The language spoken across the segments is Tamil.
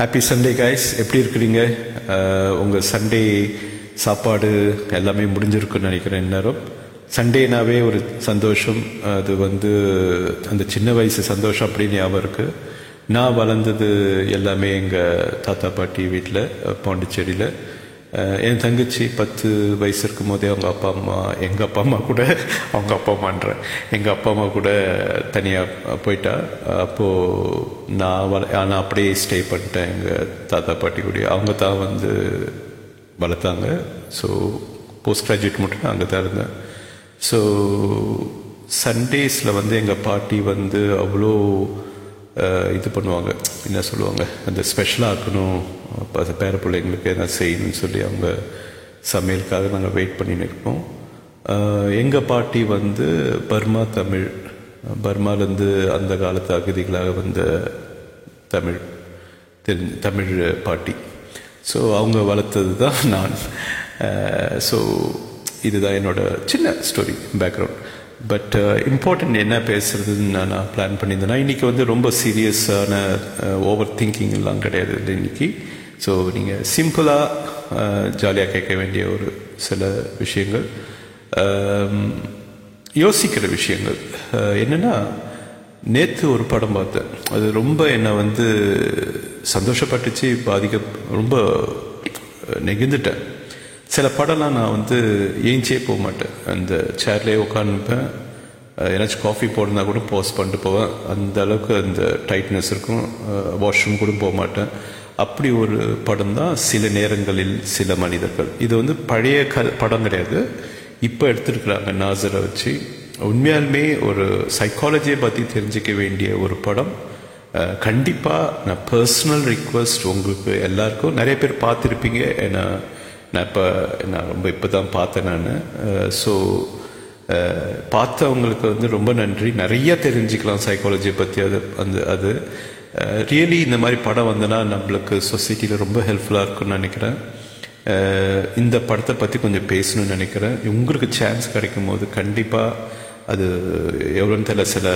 ஹாப்பி சண்டே கைஸ் எப்படி இருக்கிறீங்க? உங்கள் சண்டே சாப்பாடு எல்லாமே முடிஞ்சிருக்குன்னு நினைக்கிறேன் இந்நேரம் சண்டேனாவே ஒரு சந்தோஷம். அது வந்து அந்த சின்ன வயசு சந்தோஷம் அப்படின்னு ஞாபகம் இருக்கு. நான் வளர்ந்தது எல்லாமே எங்கள் தாத்தா பாட்டி வீட்டில் பாண்டிச்சேரியில். என் தங்கச்சி பத்து வயசு இருக்கும் போதே அவங்க அப்பா அம்மா எங்கள் அப்பா அம்மா கூட அவங்க அப்பா அம்மான்ற எங்கள் அப்பா அம்மா கூட தனியாக போயிட்டா. அப்போது நான் வள நான் அப்படியே ஸ்டே பண்ணிட்டேன். எங்கள் தாத்தா பாட்டி கூட அவங்க தான் வந்து வளர்த்தாங்க. ஸோ போஸ்ட் கிராஜுவேட் மட்டும் நான் அங்கே தான் இருந்தேன். ஸோ சண்டேஸில் வந்து எங்கள் பாட்டி வந்து அவ்வளோ இது பண்ணுவாங்க. என்ன சொல்லுவாங்க? அந்த ஸ்பெஷலாக இருக்கணும். பேர பிள்ளைங்களுக்கு எதனா செய்யணும்னு சொல்லி அவங்க சமையலுக்காக நாங்கள் வெயிட் பண்ணின்னு இருப்போம் எங்கள் பாட்டி வந்து பர்மா தமிழ் பர்மாலேருந்து அந்த காலத்து அகதிகளாக வந்த தமிழ் தெரிஞ்ச தமிழ் பாட்டி. ஸோ அவங்க வளர்த்தது தான் நான் ஸோ இதுதான் என்னோட சின்ன ஸ்டோரி பேக்ரவுண்ட் பட் இம்பார்ட்டன்ட் என்ன பேசுறதுன்னு நான் நான் பிளான் பண்ணியிருந்தேன்னா இன்றைக்கி வந்து ரொம்ப சீரியஸான ஓவர் திங்கிங் எல்லாம் கிடையாது இல்லை இன்னைக்கு. ஸோ நீங்கள் சிம்பிளாக ஜாலியாக கேட்க வேண்டிய ஒரு சில விஷயங்கள். யோசிக்கிற விஷயங்கள். என்னென்னா நேற்று ஒரு படம் பார்த்தேன். அது ரொம்ப என்னை வந்து சந்தோஷப்பட்டுச்சு பாதிக்க ரொம்ப நெகிழ்ந்துட்டேன். சில படம்லாம் நான் வந்து ஏஞ்சே போக மாட்டேன். அந்த சேர்லேயே உட்காந்துப்பேன் ஏதாச்சும் காஃபி போடனா கூட போஸ்ட் பண்ணிட்டு போவேன். அந்த அளவுக்கு அந்த டைட்னஸ் இருக்கும். வாஷ்ரூம் கூட போக மாட்டேன். அப்படி ஒரு படம் தான் சில நேரங்களில் சில மனிதர்கள். இது வந்து பழைய க படம் கிடையாது. இப்போ எடுத்திருக்கிறாங்க நாசரை வச்சு. உண்மையாலுமே ஒரு சைக்காலஜியை பற்றி தெரிஞ்சுக்க வேண்டிய ஒரு படம். கண்டிப்பாக நான் பர்சனல் ரிக்வஸ்ட் உங்களுக்கு எல்லாருக்கும். நிறைய பேர் பார்த்துருப்பீங்க. ஏன்னா நான் இப்போ நான் ரொம்ப இப்போ தான் பார்த்தேன் நான். ஸோ பார்த்தவங்களுக்கு வந்து ரொம்ப நன்றி. நிறைய தெரிஞ்சுக்கலாம் சைக்காலஜியை பற்றி அது அந்த அது. Uh, ரியலி இந்த மாதிரி படம் வந்தனா நம்மளுக்கு சொசைட்டியில் ரொம்ப ஹெல்ப்ஃபுல்லாக இருக்கும்னு நினைக்கிறேன். Uh, இந்த படத்தை பற்றி கொஞ்சம் பேசணும்னு நினைக்கிறேன். உங்களுக்கு சான்ஸ் கிடைக்கும் போது கண்டிப்பாக அது எவ்வளோன்னு தெரியல. சில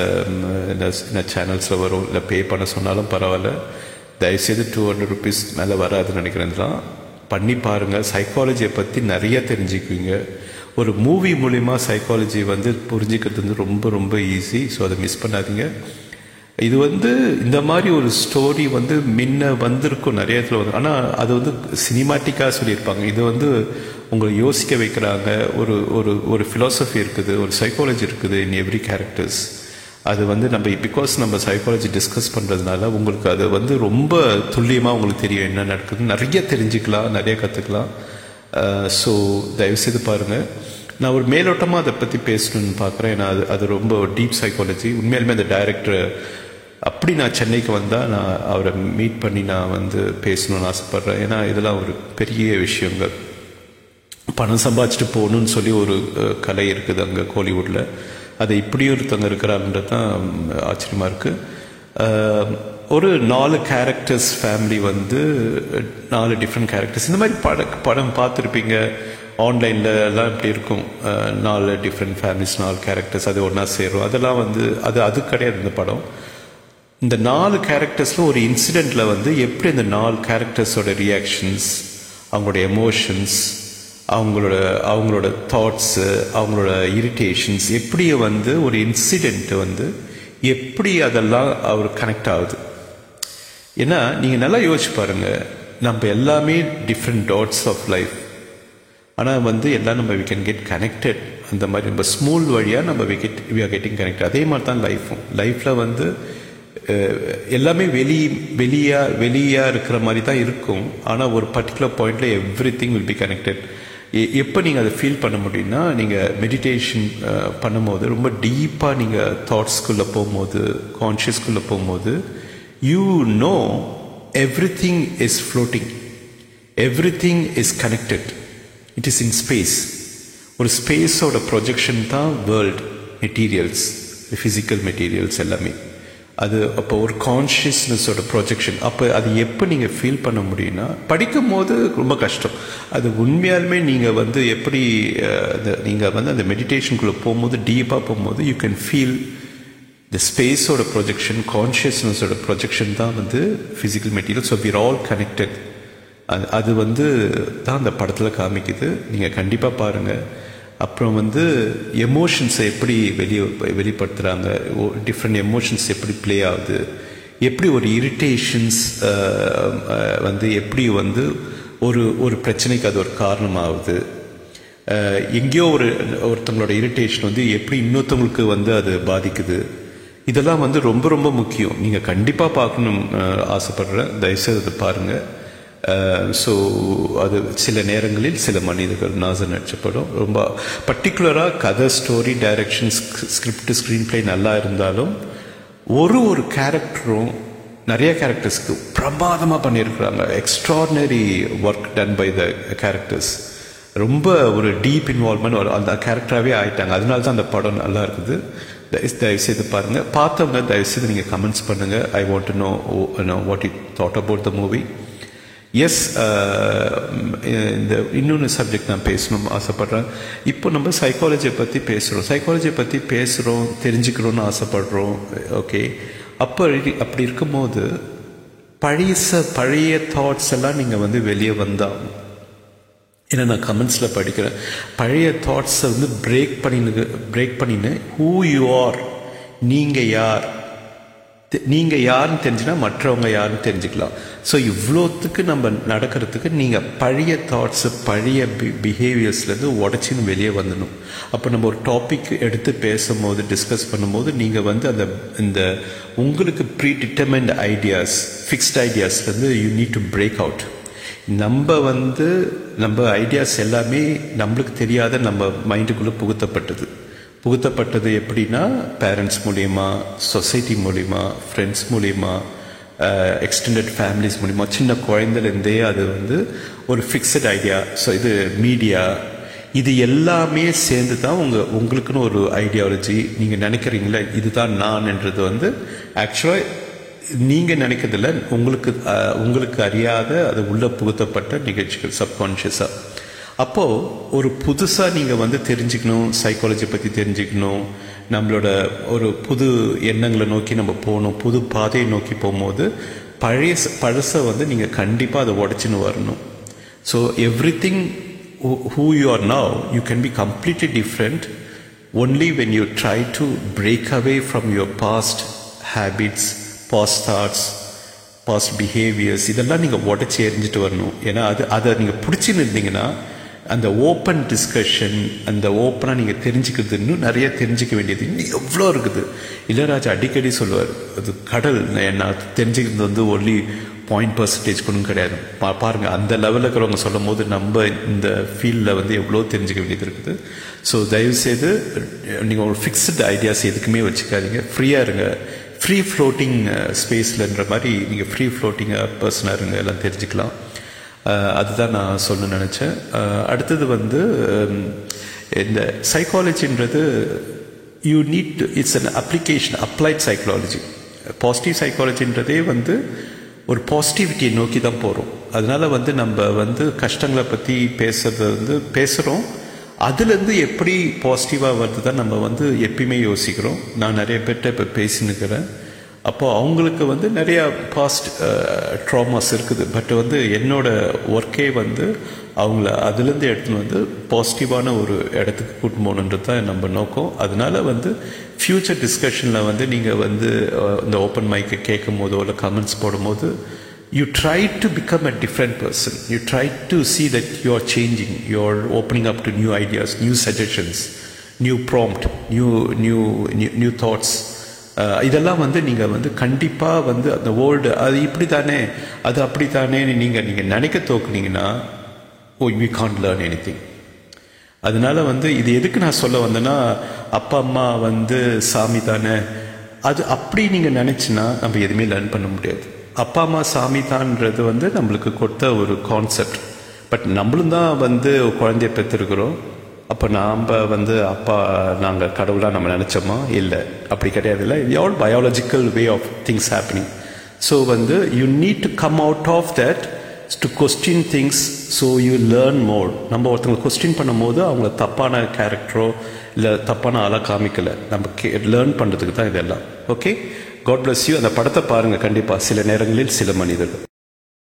என்ன என்ன சேனல்ஸில் வரும். இல்லை பே பண்ண சொன்னாலும் பரவாயில்ல. தயவுசெய்து டூ ஹண்ட்ரட் ருபீஸ் மேலே வராதுன்னு நினைக்கிறேன் தான் பண்ணி பாருங்கள் சைக்காலஜியை பற்றி நிறைய தெரிஞ்சுக்குவீங்க. ஒரு மூவி மூலிமா சைக்காலஜி வந்து புரிஞ்சுக்கிறது வந்து ரொம்ப ரொம்ப ஈஸி ஸோ அதை மிஸ் பண்ணாதீங்க. இது வந்து இந்த மாதிரி ஒரு ஸ்டோரி வந்து முன்ன வந்திருக்கும் நிறைய இடத்துல வந்து ஆனால் அது வந்து சினிமாட்டிக்காக சொல்லியிருப்பாங்க. இது வந்து உங்களை யோசிக்க வைக்கிறாங்க. ஒரு ஒரு ஒரு ஃபிலாசபி இருக்குது ஒரு சைக்காலஜி இருக்குது இன் எவ்ரி கேரக்டர்ஸ் அது வந்து நம்ம பிகாஸ் நம்ம சைக்காலஜி டிஸ்கஸ் பண்ணுறதுனால உங்களுக்கு அது வந்து ரொம்ப துல்லியமாக உங்களுக்கு தெரியும் என்ன நடக்குது நிறைய தெரிஞ்சுக்கலாம் நிறைய கற்றுக்கலாம் ஸோ தயவுசெய்து பாருங்கள் நான் ஒரு மேலோட்டமாக அதை பற்றி பேசணும்னு பார்க்குறேன். ஏன்னா அது அது ரொம்ப டீப் சைக்காலஜி உண்மையிலுமே அந்த டைரக்டர் அப்படி நான் சென்னைக்கு வந்தால் நான் அவரை மீட் பண்ணி நான் வந்து பேசணும்னு ஆசைப்பட்றேன். ஏன்னா இதெல்லாம் ஒரு பெரிய விஷயங்கள். பணம் சம்பாதிச்சுட்டு போகணும்னு சொல்லி ஒரு கலை இருக்குது அங்கே கோலிவுட்டில் அது இப்படியும் ஒருத்தவங்க இருக்கிறாங்கன்றது தான் ஆச்சரியமாக இருக்குது ஒரு நாலு கேரக்டர்ஸ் ஃபேமிலி வந்து நாலு டிஃப்ரெண்ட் கேரக்டர்ஸ் இந்த மாதிரி பட படம் பார்த்துருப்பீங்க. ஆன்லைனில் எல்லாம் இப்படி இருக்கும். நாலு டிஃப்ரெண்ட் ஃபேமிலிஸ் நாலு கேரக்டர்ஸ் அது ஒன்றா சேரும். அதெல்லாம் வந்து அது அது கிடையாது இந்த படம். இந்த நாலு கேரக்டர்ஸில் ஒரு இன்சிடெண்ட்டில் வந்து எப்படி இந்த நாலு கேரக்டர்ஸோட ரியாக்ஷன்ஸ் அவங்களோட எமோஷன்ஸ் அவங்களோட அவங்களோட தாட்ஸு அவங்களோட இரிட்டேஷன்ஸ் எப்படி வந்து ஒரு இன்சிடெண்ட்டு வந்து எப்படி அதெல்லாம் அவர் கனெக்ட் ஆகுது? ஏன்னா நீங்கள் நல்லா யோசிச்சு பாருங்க நம்ம எல்லாமே டிஃப்ரெண்ட் டாட்ஸ் ஆஃப் லைஃப் ஆனால் வந்து எல்லாம் நம்ம வி கேன் கெட் கனெக்டட் அந்த மாதிரி நம்ம ஸ்மூல் வழியாக நம்ம we get we are getting connect அதே மாதிரி தான் லைஃப்பும் லைஃப்பில் வந்து எல்லாமே வெளி வெளியாக வெளியாக இருக்கிற மாதிரி தான் இருக்கும். ஆனால் ஒரு பர்டிகுலர் பாயிண்ட்ல everything will be connected எப்போ நீங்கள் அதை ஃபீல் பண்ண முடியும்னா நீங்கள் மெடிடேஷன் பண்ணும்போது ரொம்ப டீப்பாக நீங்கள் தாட்ஸ்குள்ளே போகும்போது கான்ஷியஸ்குள்ளே போகும்போது you know everything is floating everything is connected it is in space ஒரு ஸ்பேஸோட ப்ரொஜெக்ஷன் தான் வேர்ல்ட் மெட்டீரியல்ஸ் ஃபிசிக்கல் மெட்டீரியல்ஸ் எல்லாமே. அது அப்போ ஒரு கான்ஷியஸ்னஸோட ப்ரொஜெக்ஷன் அப்போ அது எப்போ நீங்கள் ஃபீல் பண்ண முடியும்னா படிக்கும் போது ரொம்ப கஷ்டம். அது உண்மையாலுமே நீங்கள் வந்து எப்படி அந்த நீங்கள் வந்து அந்த மெடிடேஷனுக்குள்ளே போகும்போது டீப்பாக போகும்போது யூ கேன் ஃபீல் இந்த ஸ்பேஸோட ப்ரொஜெக்ஷன் கான்ஷியஸ்னஸோட ப்ரொஜெக்ஷன் தான் வந்து physical material so we're all connected அது அது வந்து தான் அந்த படத்தில் காமிக்குது. நீங்கள் கண்டிப்பாக பாருங்கள் அப்புறம் வந்து எமோஷன்ஸை எப்படி வெளியே வெளிப்படுத்துகிறாங்க டிஃப்ரெண்ட் எமோஷன்ஸ் எப்படி ப்ளே ஆகுது? எப்படி ஒரு இரிட்டேஷன்ஸ் வந்து எப்படி வந்து ஒரு ஒரு பிரச்சனைக்கு அது ஒரு காரணமாகுது? எங்கேயோ ஒரு ஒருத்தவங்களோட இரிட்டேஷன் வந்து எப்படி இன்னொருத்தவங்களுக்கு வந்து அது பாதிக்குது? இதெல்லாம் வந்து ரொம்ப ரொம்ப முக்கியம். நீங்கள் கண்டிப்பாக பார்க்கணும் அஹ், ஆசைப்படுறேன். தயவுசெய்து அதை பாருங்கள் Uh, ஸோ அது சில நேரங்களில் சில மனிதர்கள் நாசர் நடிச்சப்படும் ரொம்ப பர்டிகுலராக கதை story direction script screenplay நல்லா இருந்தாலும் ஒரு ஒரு கேரக்டரும் நிறைய கேரக்டர்ஸ்க்கு பிரமாதமாக பண்ணியிருக்கிறாங்க. Extraordinary work done by the characters ரொம்ப ஒரு டீப் இன்வால்மெண்ட் ஒரு அந்த கேரக்டராகவே ஆயிட்டாங்க. அதனால தான் அந்த படம் நல்லா இருக்குது. தயவு தயவுசெய்து பாருங்கள் பார்த்தவங்க தயவுசெய்து நீங்கள் கமெண்ட்ஸ் பண்ணுங்கள் I want to know know what you thought about the movie S uh, இந்த இன்னொன்று சப்ஜெக்ட் நான் பேசணும் ஆசைப்பட்றேன். இப்போ நம்ம சைக்காலஜியை பற்றி பேசுகிறோம் சைக்காலஜியை பற்றி பேசுகிறோம் தெரிஞ்சுக்கணும்னு ஆசைப்படுறோம். ஓகே அப்போ அப்படி இருக்கும்போது பழைய பழைய தாட்ஸ் எல்லாம் நீங்கள் வந்து வெளியே வந்தால் ஏன்னா நான் கமெண்ட்ஸில் படிக்கிறேன். பழைய தாட்ஸை வந்து பிரேக் பண்ணினு பிரேக் பண்ணின்னு ஹூ யூ ஆர் நீங்கள் யார் தெ- யாருன்னு தெரிஞ்சுனா மற்றவங்க யாருன்னு தெரிஞ்சுக்கலாம். ஸோ இவ்வளோத்துக்கு நம்ம நடக்கிறதுக்கு நீங்கள் பழைய தாட்ஸு பழைய பி பிஹேவியர்ஸ்லேருந்து உடச்சின்னு வெளியே வந்துடணும். அப்போ நம்ம ஒரு டாபிக் எடுத்து பேசும்போது டிஸ்கஸ் பண்ணும்போது நீங்கள் வந்து அந்த இந்த உங்களுக்கு predetermined ideas fixed ஐடியாஸ்லேருந்து you need to break out நம்ம வந்து நம்ம ஐடியாஸ் எல்லாமே நம்மளுக்கு தெரியாத நம்ம மைண்டுக்குள்ளே புகுத்தப்பட்டது. புகுத்தப்பட்டது எப்படின்னா பேரண்ட்ஸ் மூலியமாக சொசைட்டி மூலியமாக ஃப்ரெண்ட்ஸ் மூலியமாக எக்ஸ்டெண்டட் ஃபேமிலிஸ் மூலிமா சின்ன குழந்தைலேருந்தே அது வந்து ஒரு ஃபிக்ஸட் ஐடியா ஸோ இது மீடியா இது எல்லாமே சேர்ந்து தான் உங்கள் உங்களுக்குன்னு ஒரு ஐடியாலஜி நீங்கள் நினைக்கிறீங்களே இதுதான் நான்ன்றது வந்து ஆக்சுவலாக நீங்கள் நினைக்கிறதில்ல உங்களுக்கு உங்களுக்கு அறியாத அது உள்ளே புகுத்தப்பட்ட நிகழ்ச்சிகள் சப்கான்ஷியஸாக அப்போது ஒரு புதுசாக நீங்கள் வந்து தெரிஞ்சுக்கணும் சைக்காலஜி பற்றி தெரிஞ்சுக்கணும் நம்மளோட ஒரு புது எண்ணங்களை நோக்கி நம்ம போகணும் புது பாதையை நோக்கி போகும்போது பழைய பழசை வந்து நீங்கள் கண்டிப்பாக அதை உடச்சின்னு வரணும். So everything who you are now you can be completely different only when you try to break away from your past habits past thoughts past behaviours இதெல்லாம் நீங்கள் உடச்சி எரிஞ்சிட்டு வரணும். ஏன்னா அது அதை நீங்கள் பிடிச்சின்னு இருந்தீங்கன்னா அந்த ஓப்பன் டிஸ்கஷன் அந்த ஓப்பனாக நீங்கள் தெரிஞ்சுக்கிறது இன்னும் நிறைய தெரிஞ்சுக்க வேண்டியது இன்னும் எவ்வளோ இருக்குது. இளையராஜா அடிக்கடி சொல்லுவார் அது கடல். நான் தெரிஞ்சுக்கிறது வந்து ஒன்லி பாயிண்ட் பர்சன்டேஜ் கொண்டும் கிடையாது. பா- அந்த லெவலில் இருக்கிறவங்க சொல்லும் போது நம்ம இந்த ஃபீல்டில் வந்து எவ்வளோ தெரிஞ்சுக்க வேண்டியது இருக்குது. ஸோ தயவுசெய்து நீங்கள் ஒரு ஃபிக்ஸ்டு ஐடியாஸ் எதுக்குமே வச்சுக்காதீங்க. ஃப்ரீயாக இருங்க. ஃப்ரீ ஃப்ளோட்டிங் ஸ்பேஸ்லன்ற மாதிரி நீங்கள் ஃப்ரீ ஃப்ளோட்டிங்காக பர்சனாக இருங்க எல்லாம் தெரிஞ்சுக்கலாம். அதுதான் நான் சொல்ல நினச்சேன். அடுத்தது வந்து இந்த சைக்காலஜின்றது you need to it's an application applied psychology positive சைக்காலஜின்றதே வந்து ஒரு பாசிட்டிவிட்டியை நோக்கி தான் போகிறோம் அதனால் வந்து நம்ம வந்து கஷ்டங்களை பற்றி பேசுறது வந்து பேசுகிறோம் அதுலேருந்து எப்படி பாசிட்டிவாக வருது தான் நம்ம வந்து எப்பயுமே யோசிக்கிறோம். நான் நிறைய பேர்கிட்ட இப்போ பேசினுக்கிறேன் அப்போ அவங்களுக்கு வந்து நிறையா பாஸ்ட் ட்ராமாஸ் இருக்குது பட் வந்து என்னோடய ஒர்க்கே வந்து அவங்கள அதுலேருந்து எடுத்துன்னு வந்து பாசிட்டிவான ஒரு இடத்துக்கு கூட்டு போகணுன்றது தான் நம்ம நோக்கம் அதனால வந்து ஃப்யூச்சர் டிஸ்கஷனில் வந்து நீங்கள் வந்து uh, இந்த ஓப்பன் மைக்கை கேட்கும் போதோ இல்லை கமெண்ட்ஸ் போடும்போது you try to become a different person. You try to see that you are changing. You are opening up to new ideas, new suggestions, new prompt, new new new, new thoughts. இதெல்லாம் வந்து நீங்கள் வந்து கண்டிப்பாக வந்து அந்த வேர்ல்டு அது இப்படி தானே அது அப்படி தானே நீங்கள் நீங்கள் நினைக்க தோக்குனீங்கன்னா oh we Khan learn any thing அதனால வந்து இது எதுக்கு நான் சொல்ல வந்தேன்னா அப்பா அம்மா வந்து சாமி தானே. அது அப்படி நீங்கள் நினச்சின்னா நம்ம எதுவுமே லேர்ன் பண்ண முடியாது. அப்பா அம்மா சாமி தான்றது வந்து நம்மளுக்கு கொடுத்த ஒரு கான்செப்ட் பட் நம்மளும் தான் வந்து குழந்தைய பெற்றிருக்கிறோம். அப்போ நாம் வந்து அப்பா நாங்கள் கடவுளாக நம்ம நினச்சோமா? இல்லை. அப்படி கிடையாது இல்லை all biological way of things happening so வந்து you need to come out of that to question things so you learn more நம்ம ஒருத்தவங்க கொஸ்டின் பண்ணும்போது அவங்க தப்பான கேரக்டரோ இல்லை தப்பான ஆளாக காமிக்கலை. நம்ம கே லேர்ன் பண்ணுறதுக்கு தான் இதெல்லாம். ஓகே காட் பிளஸ் யூ அந்த படத்தை பாருங்கள் கண்டிப்பாக சில நேரங்களில் சில மனிதர்கள்.